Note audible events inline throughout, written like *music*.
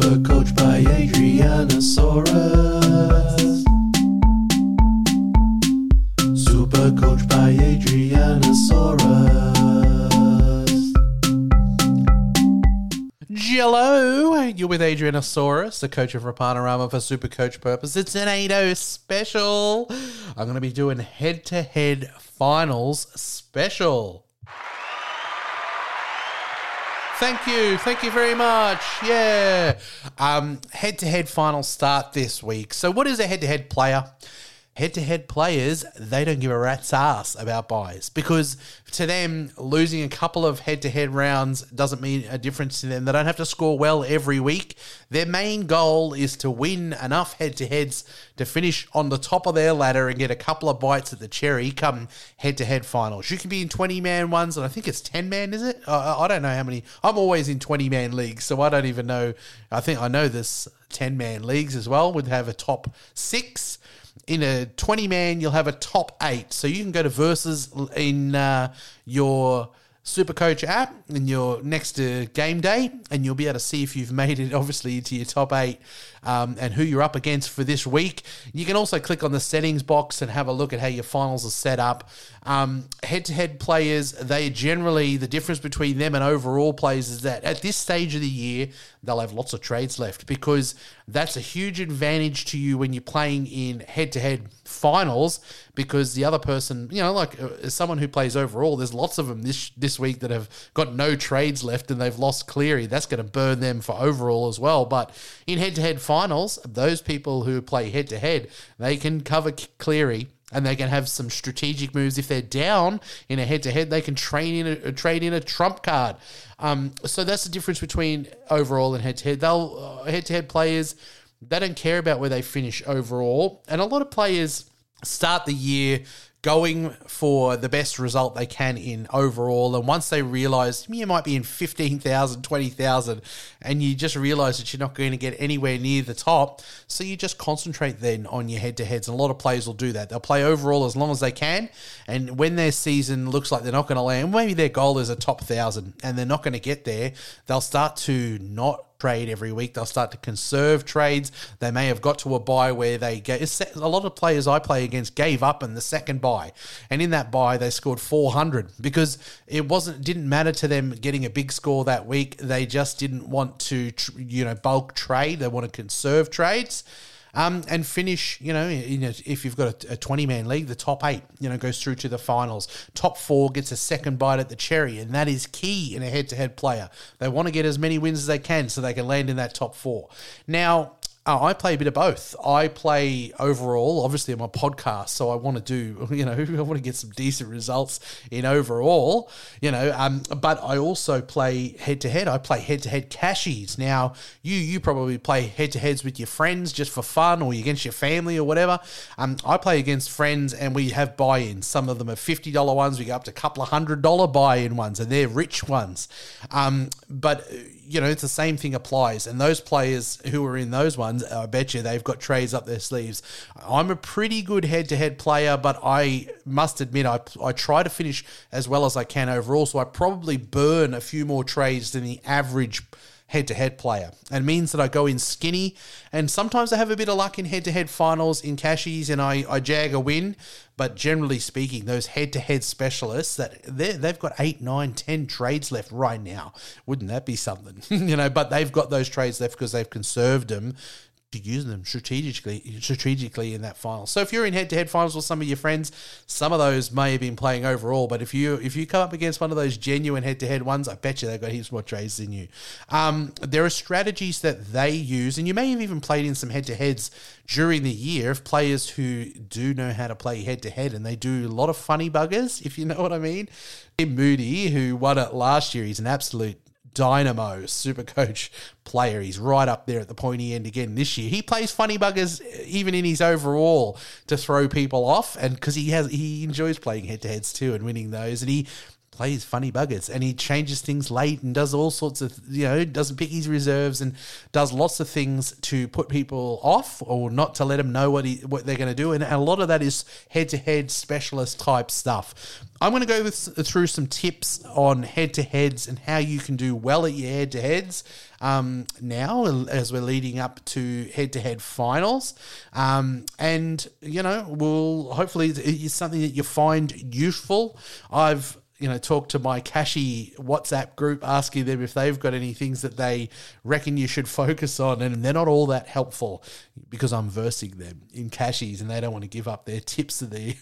Super Coach by Adriana Adrianasaurus. Super Coach by Adriana Adrianasaurus. Jello, you're with Adriana Adrianasaurus, the coach of Rapanorama for Super Coach Purpose. It's an 8 special. I'm going to be doing head to head finals special. Thank you. Thank you very much. Yeah. Um, head to head final start this week. So, what is a head to head player? Head to head players, they don't give a rat's ass about buys because to them, losing a couple of head to head rounds doesn't mean a difference to them. They don't have to score well every week. Their main goal is to win enough head to heads to finish on the top of their ladder and get a couple of bites at the cherry come head to head finals. You can be in 20 man ones, and I think it's 10 man, is it? I, don't know how many. I'm always in 20 man leagues, so I don't even know. I think I know this 10 man leagues as well would have a top six in a 20 man, you'll have a top eight. So you can go to versus in uh, your Super Coach app and your next to game day, and you'll be able to see if you've *laughs* made it obviously into your top eight um, and who you're up against for this week. You can also click on the settings box and have a look at how your finals are set up. Head to head players, they generally, the difference between them and overall players is that at this stage of the year, they'll have lots of trades left because that's a huge advantage to you when you're playing in head to head finals because the other person, you know, like uh, as someone who plays overall, there's lots of them this this week that have got no trades left and they've lost Cleary. That's going to burn them for overall as well. But in head to head finals, those people who play head to head, they can cover Cleary and they can have some strategic moves. If they're down in a head to head, they can train in a, trade in a trump card. Um, so that's the difference between overall and head to head. They'll head to head players they don't care about where they finish overall, and a lot of players start the year going for the best result they can in overall. And once they realize hmm, you might be in 15,000, 20,000, and you just realize that you're not going to get anywhere near the top, so you just concentrate then on your head to heads. And a lot of players will do that. They'll play overall as long as they can. And when their season looks like they're not going to land, maybe their goal is a top thousand and they're not going to get there, they'll start to not trade every week. They'll start to conserve trades. They may have got to a buy where they get a lot of players I play against gave up in the second buy, and in that buy they scored 400 because it wasn't didn't matter to them getting a big score that week. They just didn't want to you know bulk trade. They want to conserve trades um, and finish. You know, if you've got a, a twenty man league, the top eight, you know, goes through to the finals. Top four gets a second bite at the cherry, and that is key in a head to head player. They want to get as many wins as they can so they can land in that top four. Now, uh, I play a bit of both. I play overall, obviously, I'm a podcast, so I want to do, *laughs* you know, *laughs* I want to get some decent results in overall, you know. Um, but I also play head to head. I play head to head cashies. Now, you you probably play head to heads with your friends just for fun, or against your family or whatever. Um, I play against friends, and we have buy-ins. Some of them are fifty dollar ones. We go up to a couple of hundred dollar buy-in ones, and they're rich ones. Um, but you know, it's the same thing applies. And those players who are in those ones, I bet you they've got trades up their sleeves. I'm a pretty good head to head player, but I must admit, I, I try to finish as well as I can overall. So I probably burn a few more trades than the average head to head player. And means that I go in skinny. And sometimes I have a bit of luck in head to head finals in cashies and I, I jag a win. But generally speaking, those head to head specialists that they've got eight, nine, ten trades left right now. Wouldn't that be something? *laughs* you know, but they've got those trades left because they've conserved them to use them strategically strategically in that final. So if you're in head-to-head finals with some of your friends, some of those may have been playing overall, but if you if you come up against one of those genuine head-to-head ones, I bet you they've got heaps more trades than you. Um, there are strategies that they use, and you may have even played in some head-to-heads during the year of players who do know how to play head-to-head, and they do a lot of funny buggers, *laughs* if you know what I mean. Tim Moody, who won it last year, he's an absolute dynamo super coach player. He's right up there at the pointy end again this year. He plays funny buggers uh, even in his overall to throw people off, and because he has he enjoys playing head to heads too and winning those, and he plays funny buggers and he changes things late and does all sorts of you know doesn't pick his reserves and does lots of things to put people off or not to let them know what he what they're going to do and a lot of that is head to head specialist type stuff. I'm going to go with, through some tips on head to heads and how you can do well at your head to heads um, now as we're leading up to head to head finals. Um, and, you know, we'll hopefully it's something that you find useful. I've you know, talk to my Cashy WhatsApp group asking them if they've got any things that they reckon you should *laughs* focus on, and they're not all that helpful because I'm versing them in Cashies, and they don't want to give up their tips of the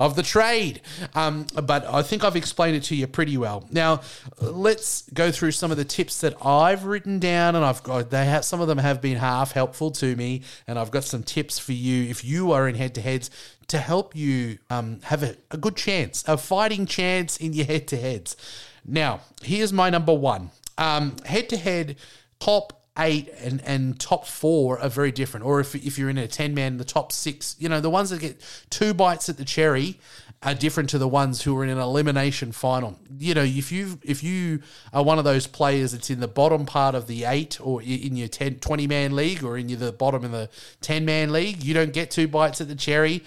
of the trade. Um, but I think I've explained it to you pretty well. Now, let's go through some of the tips that I've written down, and I've got they have some of them have been half helpful to me, and I've got some tips for you if you are in head to heads to help you um, have a, a good chance, a fighting chance in your head to heads. Now, here's my number one head to head, top eight and, and top four are very different. Or if, if you're in a 10 man, the top six, you know, the ones that get two bites at the cherry are different to the ones who are in an elimination final. You know, if you if you are one of those players that's in the bottom part of the eight or in your 10, 20 man league or in your, the bottom of the 10 man league, you don't get two bites at the cherry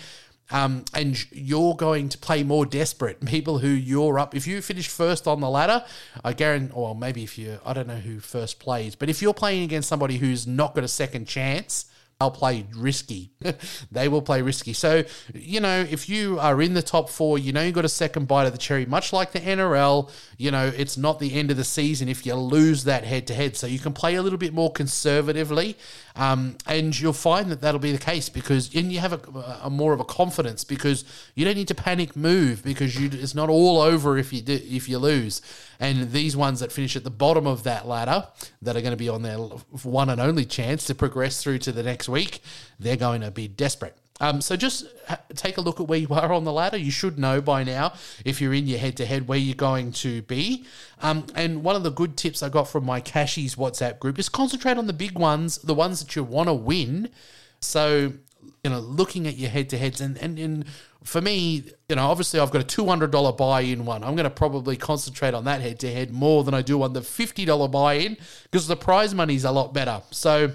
um, and you're going to play more desperate. *laughs* People who you're up. If you finish first on the ladder, I guarantee. Or maybe if you, I don't know who first plays, but if you're playing against somebody who's not got a second chance, they'll play risky. *laughs* they will play risky. So, you know, if you are in the top four, you know you've got a second bite of the cherry, much like the NRL, you know, it's not the end of the season if you lose that head to head. So you can play a little bit more conservatively. Um, and you'll find that that'll be the case because, and you have a, a, more of a confidence because you don't need to panic move because you, it's not all over if you do, if you lose. And these ones that finish at the bottom of that ladder that are going to be on their one and only chance to progress through to the next week, they're going to be desperate. Um, so just ha- take a look at where you are on the ladder. You should know by now if you're in your head to head where you're going to be. Um, and one of the good tips I got from my Cashies WhatsApp group is concentrate on the big ones, the ones that you want to win. So you know, looking at your head to heads and, and and for me, you know, obviously I've got a two hundred dollar buy in one. I'm going to probably concentrate on that head to head more than I do on the fifty dollar buy in because the prize money is a lot better. So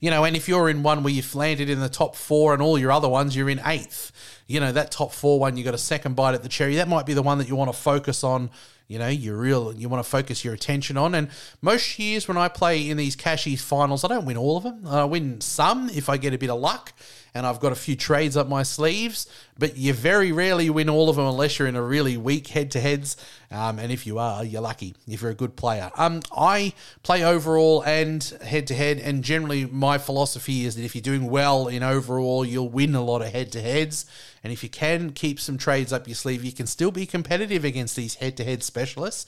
you know, and if you're in one where you've landed in the top four and all your other ones, you're in eighth. You know, that top four one, you got a second bite at the cherry. That might be the one that you want to focus on. You know, you're real you want to focus your attention on. And most years when I play in these cashies finals, I don't win all of them. I win some if I get a bit of luck and I've got a few trades up my sleeves. But you very rarely win all of them unless you're in a really weak head to heads. Um, and if you are, you're lucky if you're a good player. Um, I play overall and head to head, and generally my philosophy is that if you're doing well in overall, you'll win a lot of head to heads. And if you can keep some trades up your sleeve, you can still be competitive against these head to head specialists.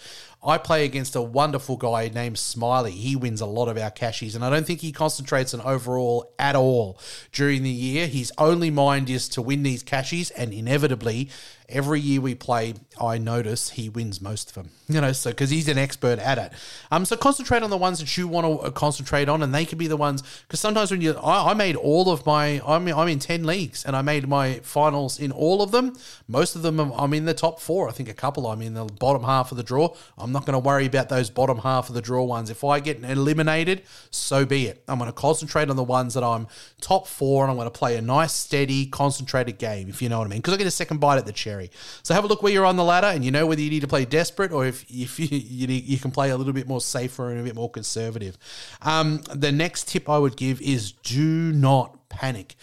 I play against a wonderful guy named Smiley. He wins a lot of our cashies, and I don't think he concentrates on overall at all during the year. His only mind is to win these cashies, and inevitably, every year we play, I notice he wins most of them. *laughs* You know, so because he's an expert at it. Um, so concentrate on the ones that you want to uh, concentrate on, and they can be the ones. Because sometimes when you, I, I, made all of my, I'm, I'm in ten leagues, and I made my finals in all of them. Most of them, I'm in the top four. I think a couple I'm in the bottom half of the draw. I'm not going to worry about those bottom half of the draw ones. If I get eliminated, so be it. I'm going to concentrate on the ones that I'm top four, and I'm going to play a nice, steady, concentrated game. If you know what I mean, because I get a second bite at the cherry. So have a look where you're on the ladder, and you know whether you need to play desperate or if if *laughs* you you, need, you can play a little bit more safer and a bit more conservative. Um, the next tip I would give is do not panic.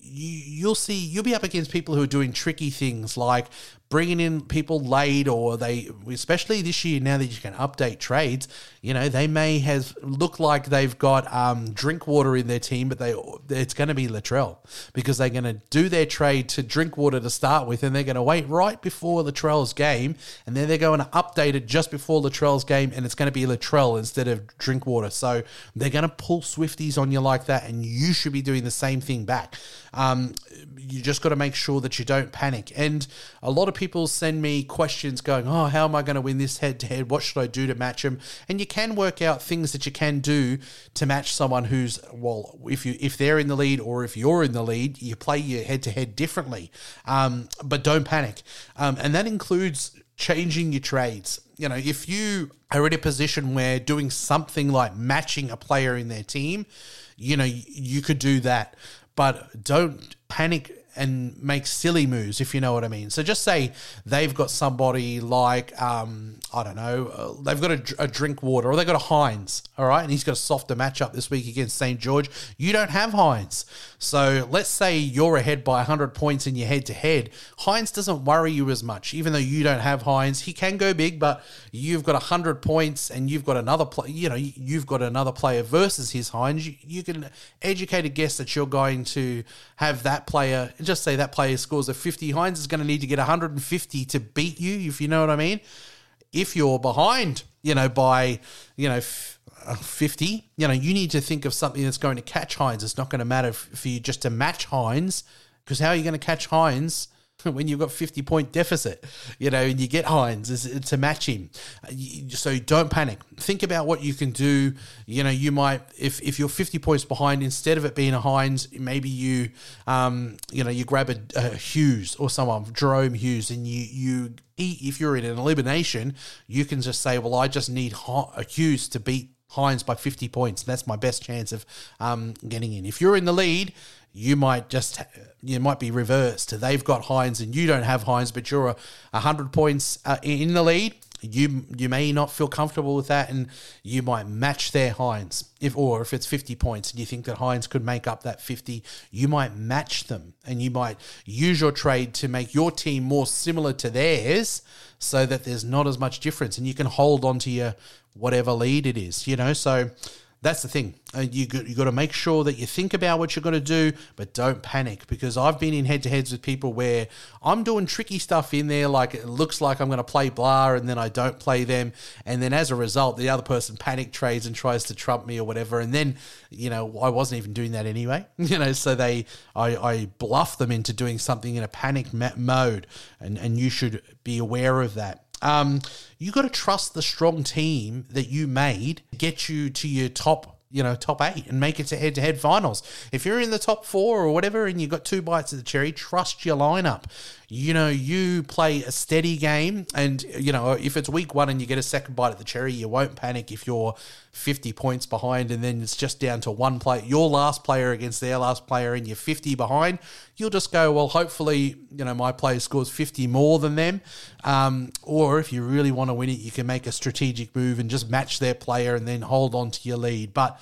You, you'll see you'll be up against people who are doing tricky things like bringing in people late or they especially this year now that you can update trades you know they may have look like they've got um, Drinkwater in their team but they it's going to be Latrell because they're going to do their trade to Drinkwater to start with and they're going to wait right before Latrell's game and then they're going to update it just before Latrell's game and it's going to be Latrell instead of Drinkwater so they're going to pull Swifties on you like that and you should be doing the same thing back. Um, you just got to make sure that you don't panic. And a lot of people people send me questions going, oh, how am I going to win this head to head? What should I do to match them? And you can work out things that you can do to match someone who's well, if you if they're in the lead or if you're in the lead, you play your head to head differently. Um, but don't panic, um, and that includes changing your trades. You know, if you are in a position where doing something like matching a player in their team, you know, you could do that. But don't panic and make silly moves, if you know what I mean. So just say they've got somebody like, um, I don't know, uh, they've got a, a Drinkwater or they've got a Hynes, all right, and he's got a softer matchup this week against St. George. You don't have Hynes. So let's say you're ahead by 100 points in your head to head. Hynes doesn't worry you as much, even though you don't have Hynes. He can go big, but you've got 100 points and you've got another play, you know, you've got another player versus his Hynes. You, you can educate a guess that you're going to have that player, just say that player scores a 50. Hynes is going to need to get 150 to beat you, if you know what I mean. If you're behind, you know, by, you know, uh, 50, you know, you need to think of something that's going to catch Hynes. It's not going to matter for you just to match Hynes, because how are you going to catch Hynes? *laughs* When you've got 50 point deficit, you know, and you get Hynes is to match him. So don't panic. Think about what you can do. You know, you might, if, if you're 50 points behind, instead of it being a Hynes, maybe you, um, you know, you grab a, a Hughes or someone, Jerome Hughes, and you, you, if you're in an elimination, you can just say, well, I just need a Hughes to beat Hynes by 50 points. That's my best chance of um, getting in. If you're in the lead, you might just you might be reversed. They've got Hynes and you don't have Hynes, but you're a 100 points uh, in the lead. You you may not feel comfortable with that, and you might match their Hynes. If or if it's 50 points and you think that Hynes could make up that 50, you might match them, and you might use your trade to make your team more similar to theirs, so that there's not as much difference, and you can hold on to your whatever lead it is. You know, so that's the thing. Uh, you you got to make sure that you think about what you're going to do, but don't panic because I've been in head to heads with people where I'm doing tricky stuff in there, like it looks like I'm going to play blah, and then I don't play them, and then as a result, the other person panic trades and tries to trump me or whatever, and then you know I wasn't even doing that anyway, *laughs* you know, so they I, I bluff them into doing something in a panic mode, and and you should be aware of that. Um, you got to trust the strong team that you made to get you to your top, you know, top eight and make it to head to head finals. If you're in the top four or whatever and you've got two bites of the cherry, trust your lineup. You know, you play a steady game, and you know, if it's week one and you get a second bite at the cherry, you won't panic if you're 50 points behind and then it's just down to one play, your last player against their last player, and you're 50 behind. You'll just go, well, hopefully, you know, my player scores 50 more than them. Um, or if you really want to win it, you can make a strategic move and just match their player and then hold on to your lead. But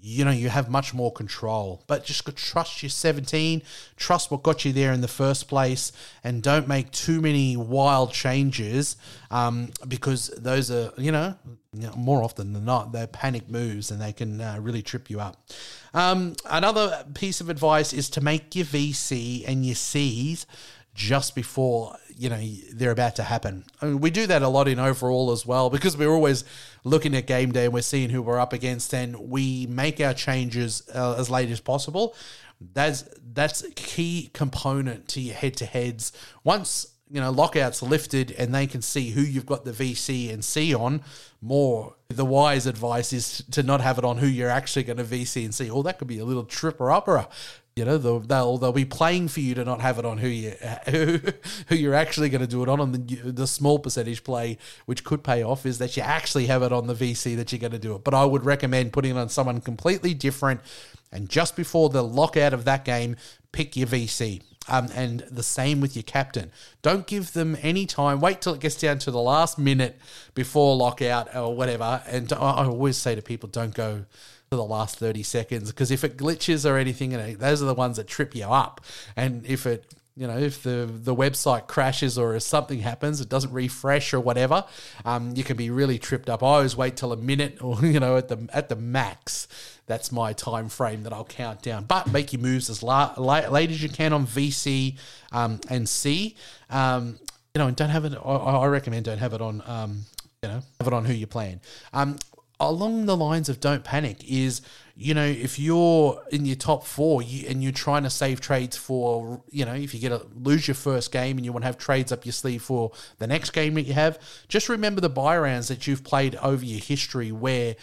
you know you have much more control. But just trust your 17 trust what got you there in the first place and don't make too many wild changes um, because those are you know, you know, more often than not they're panic moves and they can uh, really trip you up. Um, another piece of advice is to make your vc and your c's just before you know they're about to happen. I mean, we do that a lot in overall as well because we're always looking at game day and we're seeing who we're up against, and we make our changes uh, as late as possible. That's that's a key component to your head to heads. Once you know lockouts lifted and they can see who you've got the VC and C on more. The wise advice is to not have it on who you're actually going to VC and see. Oh, that could be a little tripper upper. You know, they'll, they'll they'll be playing for you to not have it on who you who, who you're actually going to do it on. And the, the small percentage play, which could pay off, is that you actually have it on the VC that you're going to do it. But I would recommend putting it on someone completely different. And just before the lockout of that game, pick your VC. Um, and the same with your captain. Don't give them any time. Wait till it gets down to the last minute before lockout or whatever. And I always say to people, don't go to the last 30 seconds because if it glitches or anything, you know, those are the ones that trip you up. And if it you know, if the the website crashes or if something happens, it doesn't refresh or whatever, um, you can be really tripped up. I always wait till a minute or *laughs* you know at the at the max. That's my time frame that I'll count down. But make your moves as la- la- late as you can on VC um, and C. Um, you know, and don't have it. I, I recommend don't have it on. Um, you know, have it on who you're playing. Along the lines of don't panic is you know if you're in your top four and you're trying to save trades for you know if you get a lose your first game and you want to have trades up your sleeve for the next game that you have just remember the buy rounds that you've played over your history where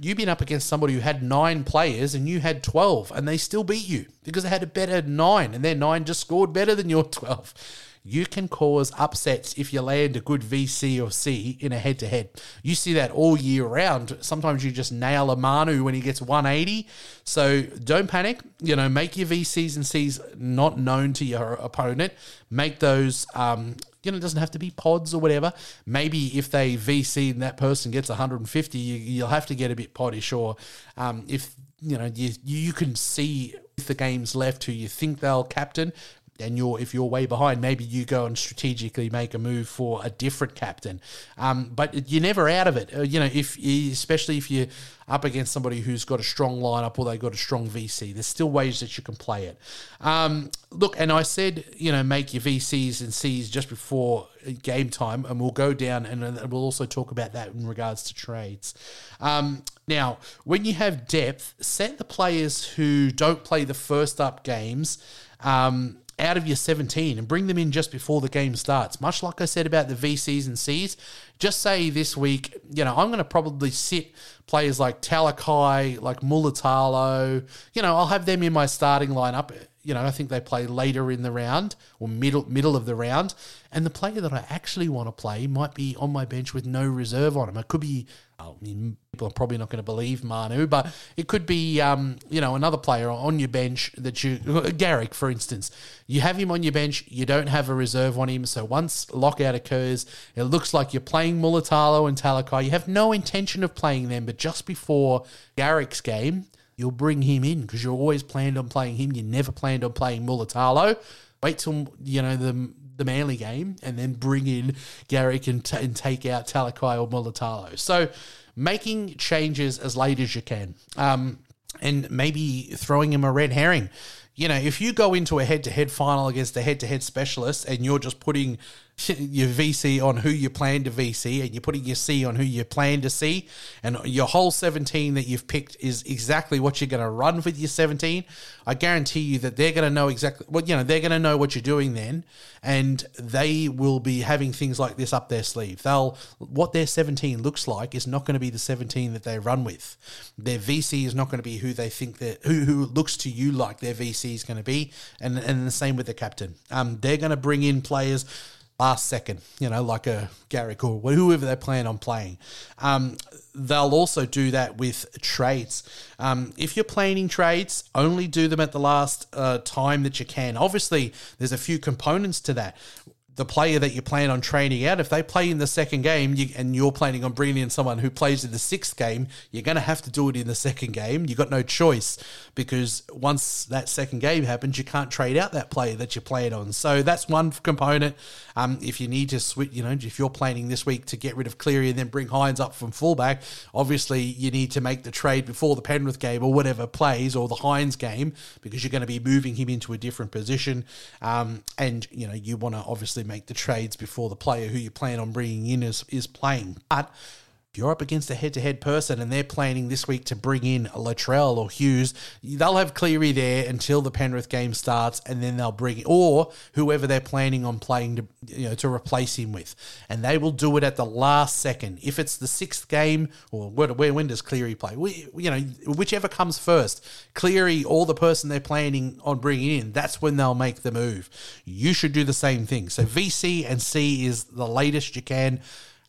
you've been up against somebody who had nine players and you had 12 and they still beat you because they had a better nine and their nine just scored better than your *laughs* 12 you can cause upsets if you land a good VC or C in a head to head. You see that all year round. Sometimes you just nail a Manu when he gets 180. So don't panic. You know, make your VCs and Cs not known to your opponent. Make those. Um, you know, it doesn't have to be pods or whatever. Maybe if they VC and that person gets 150, you, you'll have to get a bit poddish. Or um, if you know you you can see the game's left who you think they'll captain, and you're if you're way behind, maybe you go and strategically make a move for a different captain. Um, but you're never out of it. Uh, you know, if especially if you're up against somebody who's got a strong lineup or they've got a strong VC, there's still ways that you can play it. Um, look, and I said, you know, make your VCs and Cs just before game time, and we'll go down and we'll also talk about that in regards to trades. Um, now, when you have depth, set the players who don't play the first up games. Um, out of your 17 and bring them in just before the game starts. Much like I said about the VCs and Cs, just say this week, you know, I'm going to probably sit players like Talakai, like Mulitalo. You know, I'll have them in my starting lineup. You know, I think they play later in the round or middle middle of the round. And the player that I actually want to play might be on my bench with no reserve on him. It could be, oh, I mean, people are probably not going to believe Manu, but it could be, um, you know, another player on your bench that you, *laughs* Garrick, for instance. You have him on your bench, you don't have a reserve on him. So once lockout occurs, it looks like you're playing Mulitalo and Talakai. You have no intention of playing them, but just before Garrick's game, you'll bring him in because you're always planned on playing him. You never planned on playing Mulitalo. Wait till you know the the Manly game and then bring in Garrick and, t- and take out Talakai or Mulitalo. So making changes as late as you can. Um, and maybe throwing him a red herring. You know, if you go into a head to head final against a head to head specialist and you're just putting your VC on who you plan to VC and you're putting your C on who you plan to see, and your whole 17 that you've picked is exactly what you're going to run with your 17, I guarantee you that they're going to know exactly what, you know, they're going to know what you're doing then, and they will be having things like this up their sleeve. They'll, what their 17 looks like is not going to be the 17 that they run with. Their VC is not going to be who they think that, who, who looks to you like their VC is going to be, and, and the same with the captain. Um, they're going to bring in players last second, you know, like a Garrick or whoever they plan on playing. Um, they'll also do that with trades. Um, if you're planning trades, only do them at the last uh, time that you can. Obviously, there's a few components to that the player that you plan on training out, if they play in the second game you, and you're planning on bringing in someone who plays in the sixth game, you're going to have to do it in the second game. You've got no choice because once that second game happens, you can't trade out that player that you played on. So that's one component. Um, if you need to switch, you know, if you're planning this week to get rid of Cleary and then bring Hynes up from fullback, obviously you need to make the trade before the Penrith game or whatever plays or the Hynes game because you're going to be moving him into a different position. Um, and, you know, you want to obviously make the trades before the player who you plan on bringing in is, is playing. But if you're up against a head to head person and they're planning this week to bring in Latrell or Hughes, they'll have Cleary there until the Penrith game starts and then they'll bring or whoever they're planning on playing to you know to replace him with. And they will do it at the last second. If it's the sixth game or where when does Cleary play? We, you know, whichever comes first, Cleary or the person they're planning on bringing in, that's when they'll make the move. You should do the same thing. So VC and C is the latest you can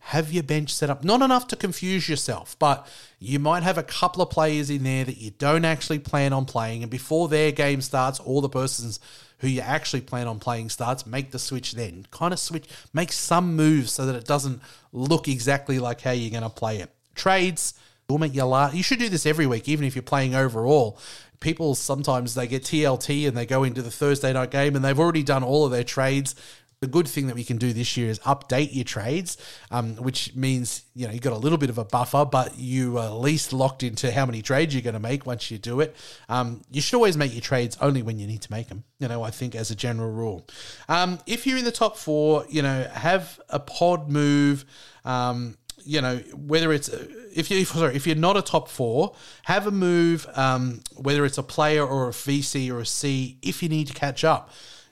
have your bench set up. Not enough to confuse yourself, but you might have a couple of players in there that you don't actually plan on playing. And before their game starts, all the persons who you actually plan on playing starts, make the switch then. Kind of switch, make some moves so that it doesn't look exactly like how you're going to play it. Trades, your. You should do this every week, even if you're playing overall. People sometimes they get TLT and they go into the Thursday night game and they've already done all of their trades the good thing that we can do this year is update your trades, um, which means you know you got a little bit of a buffer, but you are at least locked into how many trades you're going to make once you do it. Um, you should always make your trades only when you need to make them. You know, I think as a general rule, um, if you're in the top four, you know, have a pod move. Um, you know, whether it's if you *laughs* sorry, if you're not a top four, have a move, um, whether it's a player or a VC or a C, if you need to catch up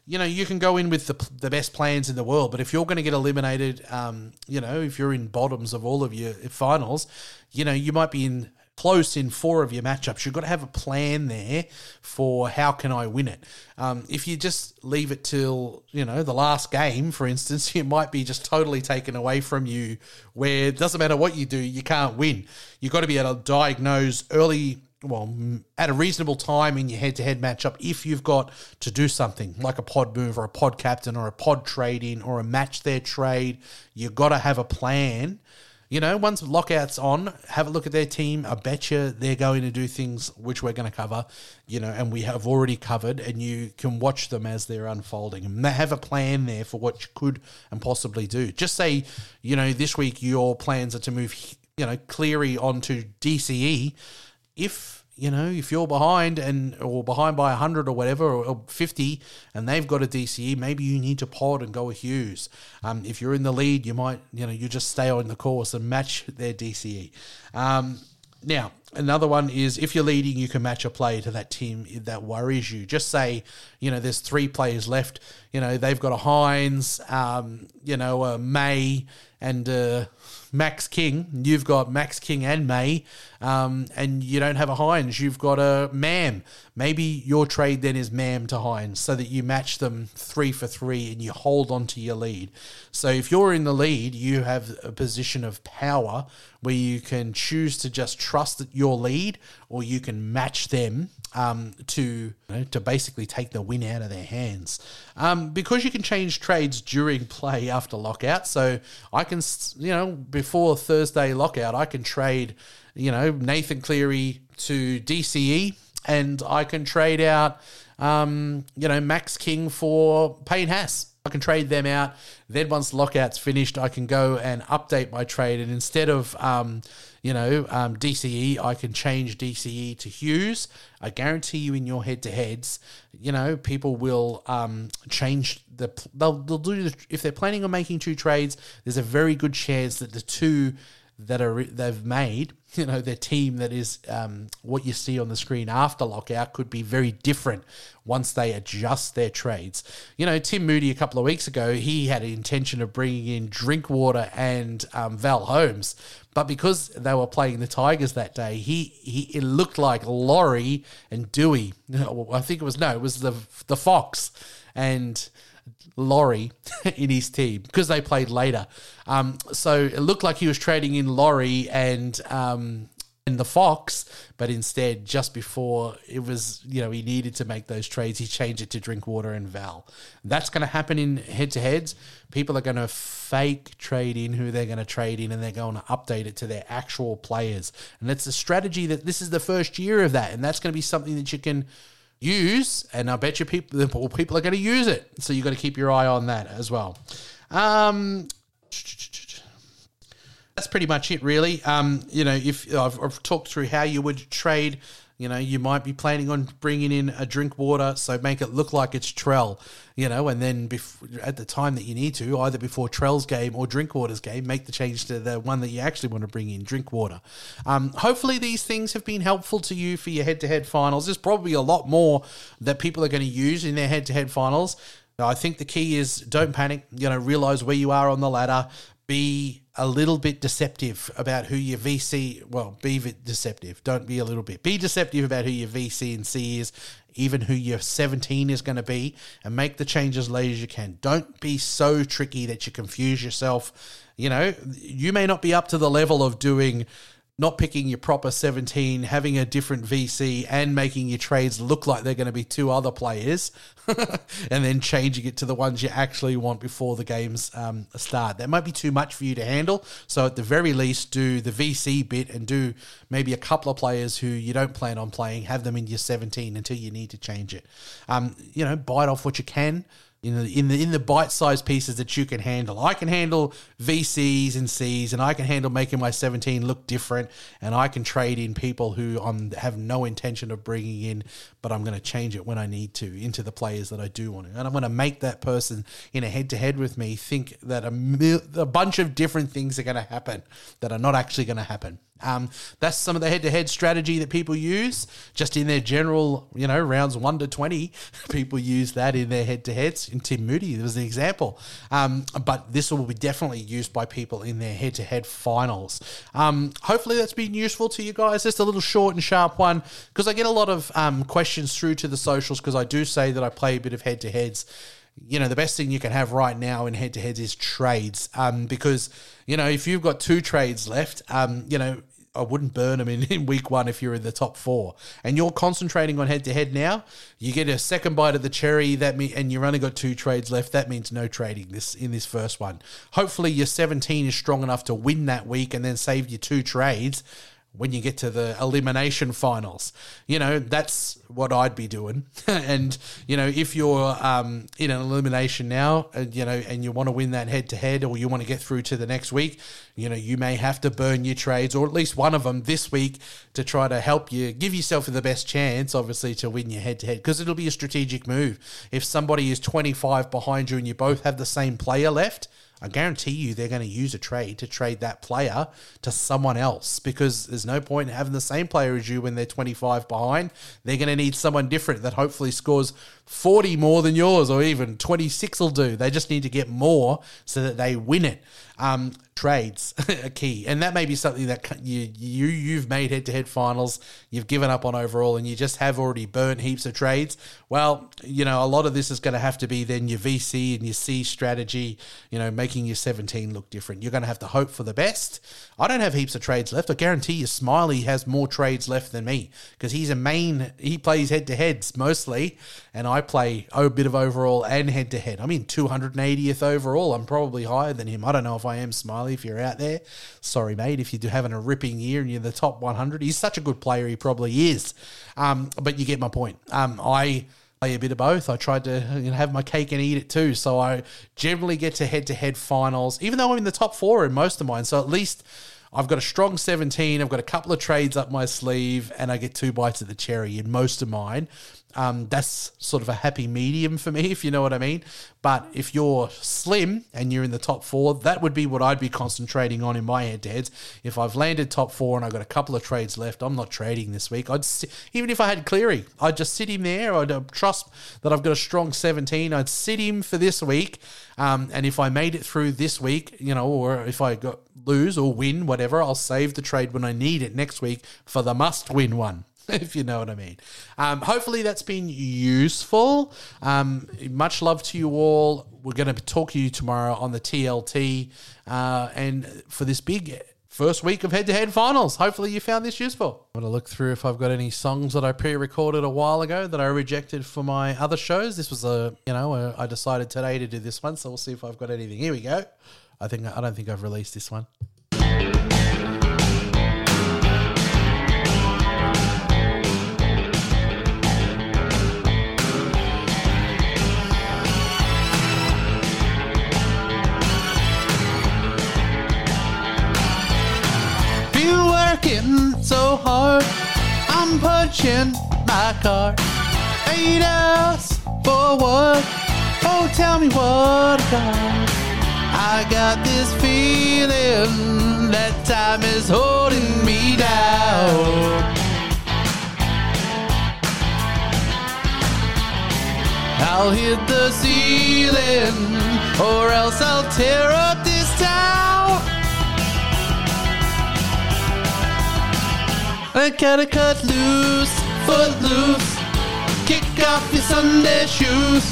you know, you can go in with the, the best plans in the world, but if you're going to get eliminated, um, you know, if you're in bottoms of all of your finals, you know, you might be in close in four of your matchups. You've got to have a plan there for how can I win it. Um, if you just leave it till you know the last game, for instance, *laughs* it might be just totally taken away from you. Where it doesn't matter what you do, you can't win. You've got to be able to diagnose early well, at a reasonable time in your head to head matchup, if you've got to do something like a pod move or a pod captain or a pod trade in or a match their trade, you've got to have a plan. You know, once lockout's on, have a look at their team. I bet you they're going to do things which we're going to cover, you know, and we have already covered, and you can watch them as they're unfolding. And they have a plan there for what you could and possibly do. Just say, you know, this week your plans are to move, you know, Cleary onto DCE if you know if you're behind and or behind by 100 or whatever or 50 and they've got a dce maybe you need to pod and go with hughes. Um, if you're in the lead you might you know you just stay on the course and match their dce um, now another one is if you're leading you can match a play to that team that worries you just say you know there's three players left you know they've got a hynes um, you know a may and uh, Max King. You've got Max King and May, um, and you don't have a Hynes. You've got a Mam. Maybe your trade then is Mam to Hynes so that you match them three for three and you hold on to your lead. So if you're in the lead, you have a position of power where you can choose to just trust your lead or you can match them um, to you know, to basically take the win out of their hands. Um, because you can change trades during *laughs* play after lockout, so I can you know before Thursday lockout, I can trade you know Nathan Cleary to DCE, and I can trade out um, you know Max King for Payne Haas. I can trade them out. Then once lockout's finished, I can go and update my trade, and instead of um, you know, um, DCE, I can change DCE to Hughes. I guarantee you in your head to heads, you know, people will um, change the, they'll, they'll do, the, if they're planning on making two trades, there's a very good chance that the two that are they've made, you know, their team that is um, what you see on the screen after lockout could be very different once they adjust their trades. You know, Tim Moody a couple of weeks ago, he had an intention of bringing in Drinkwater and um, Val Holmes, but because they were playing the Tigers that day, he, he it looked like Laurie and Dewey. *laughs* I think it was no, it was the the Fox and Laurie *laughs* in his team because they played later. Um, so it looked like he was trading in Laurie and um, and the Fox, but instead, just before it was, you know, he needed to make those trades, he changed it to Drinkwater and Val. That's going to happen in head to heads. People are going to fake trade in who they're going to trade in and they're going to update it to their actual players. And it's a strategy that this is the first year of that. And that's going to be something that you can use, and I bet you people people are going to use it. So you got to keep your eye on that as well. Um, that's pretty much it, really. Um, you know, if I've, I've, talked through how you would trade. You know, you might be planning on bringing in a Drinkwater, so make it look like it's Trell. You know, and then bef- at the time that you need to, either before Trell's game or Drinkwater's game, make the change to the one that you actually want to bring in, Drinkwater. Um, hopefully, these things have been helpful to you for your head-to-head finals. There's probably a lot more that people are going to use in their head-to-head finals. I think the key is don't panic. You know, realize where you are on the ladder. Be a little bit deceptive about who your VC, well, be deceptive. Don't be a little bit. Be deceptive about who your VC and C is, even who your 17 is going to be, and make the changes late as you can. Don't be so tricky that you confuse yourself. You know, you may not be up to the level of doing not picking your proper 17, having a different VC, and making your trades look like they're going to be two other players, *laughs* and then changing it to the ones you actually want before the games um, start. That might be too much for you to handle. So, at the very least, do the VC bit and do maybe a couple of players who you don't plan on playing, have them in your 17 until you need to change it. Um, you know, bite off what you can in the in the in the bite-sized pieces that you can handle. I can handle VCs and Cs, and I can handle making my 17 look different, and I can trade in people who I have no intention of bringing in, but I'm going to change it when I need to into the players that I do want to, and I'm going to make that person in a head-to-head with me think that a, a bunch of different things are going to happen that are not actually going to happen. Um, that's some of the head-to-head strategy that people use, just in their general, you know, rounds one to twenty. *laughs* People use that in their head-to-heads. In Tim Moody, there was an example. Um, but this will be definitely used by people in their head-to-head finals. Um, hopefully, that's been useful to you guys. Just a little short and sharp one because I get a lot of um, questions through to the socials because I do say that I play a bit of head-to-heads you know, the best thing you can have right now in head to heads is trades. Um, because, you know, if you've got two trades left, um, you know, I wouldn't burn them in, *laughs* in week one if you're in the top four. And you're concentrating on head to head now. You get a second bite of the cherry that me, and you've only got two trades left. That means no trading this in this first one. Hopefully, your 17 is strong enough to win that week and then save you two trades when you get to the elimination finals. You know, that's what I'd be doing. *laughs* and, you know, if you're um, in an elimination now, uh, you know, and you want to win that head to head or you want to get through to the next week, you know, you may have to burn your trades or at least one of them this week to try to help you give yourself the best chance, obviously, to win your head to head because it'll be a strategic move. If somebody is 25 behind you and you both have the same player left, I guarantee you they're going to use a trade to trade that player to someone else because there's no point in having the same player as you when they're 25 behind. They're going to need someone different that hopefully scores 40 more than yours or even 26 will do. They just need to get more so that they win it. Um, trades *laughs* are key, and that may be something that you you you've made head to head finals, you've given up on overall, and you just have already burnt heaps of trades. Well, you know a lot of this is going to have to be then your VC and your C strategy. You know, making your 17 look different. You're going to have to hope for the best. I don't have heaps of trades left. I guarantee you, Smiley has more trades left than me because he's a main. He plays head to heads mostly, and I play a bit of overall and head to head. I'm in 280th overall. I'm probably higher than him. I don't know if I am Smiley. If you're out there, sorry, mate. If you're having a ripping year and you're the top 100, he's such a good player. He probably is. Um, but you get my point. Um, I play a bit of both. I tried to have my cake and eat it too. So I generally get to head to head finals, even though I'm in the top four in most of mine. So at least I've got a strong 17. I've got a couple of trades up my sleeve, and I get two bites of the cherry in most of mine. Um, that's sort of a happy medium for me, *laughs* if you know what I mean. But if you're slim and you're in the top four, that would be what I'd be concentrating on in my head to heads. If I've landed top four and I've got a couple of trades left, I'm not trading this week. I'd even if I had Cleary, I'd just sit him there. I'd uh, trust that I've got a strong 17. I'd sit him for this week. Um, and if I made it through this week, you know, or if I got lose or win, whatever, I'll save the trade when I need it next week for the must win one. *laughs* if you know what I mean. Um, hopefully that's been useful. Um, much love to you all. We're going to talk to you tomorrow on the TLT uh, and for this big first week of head-to-head finals. Hopefully you found this useful. I'm going to look through if I've got any songs that I pre-recorded a while ago that I rejected for my other shows. This was a, you know, a, I decided today to do this one, so we'll see if I've got anything. Here we go. I think I don't think I've released this one. Punching my card. Eight hours for what? Oh, tell me what I got. I got this feeling that time is holding me down. I'll hit the ceiling, or else I'll tear up I gotta cut loose, foot loose, kick off your Sunday shoes.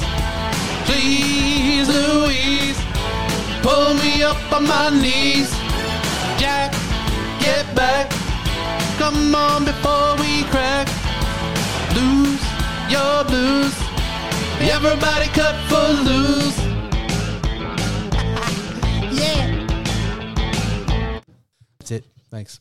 Please, Louise, pull me up on my knees. Jack, get back, come on before we crack. Lose your blues, everybody cut for loose. yeah. That's it. Thanks.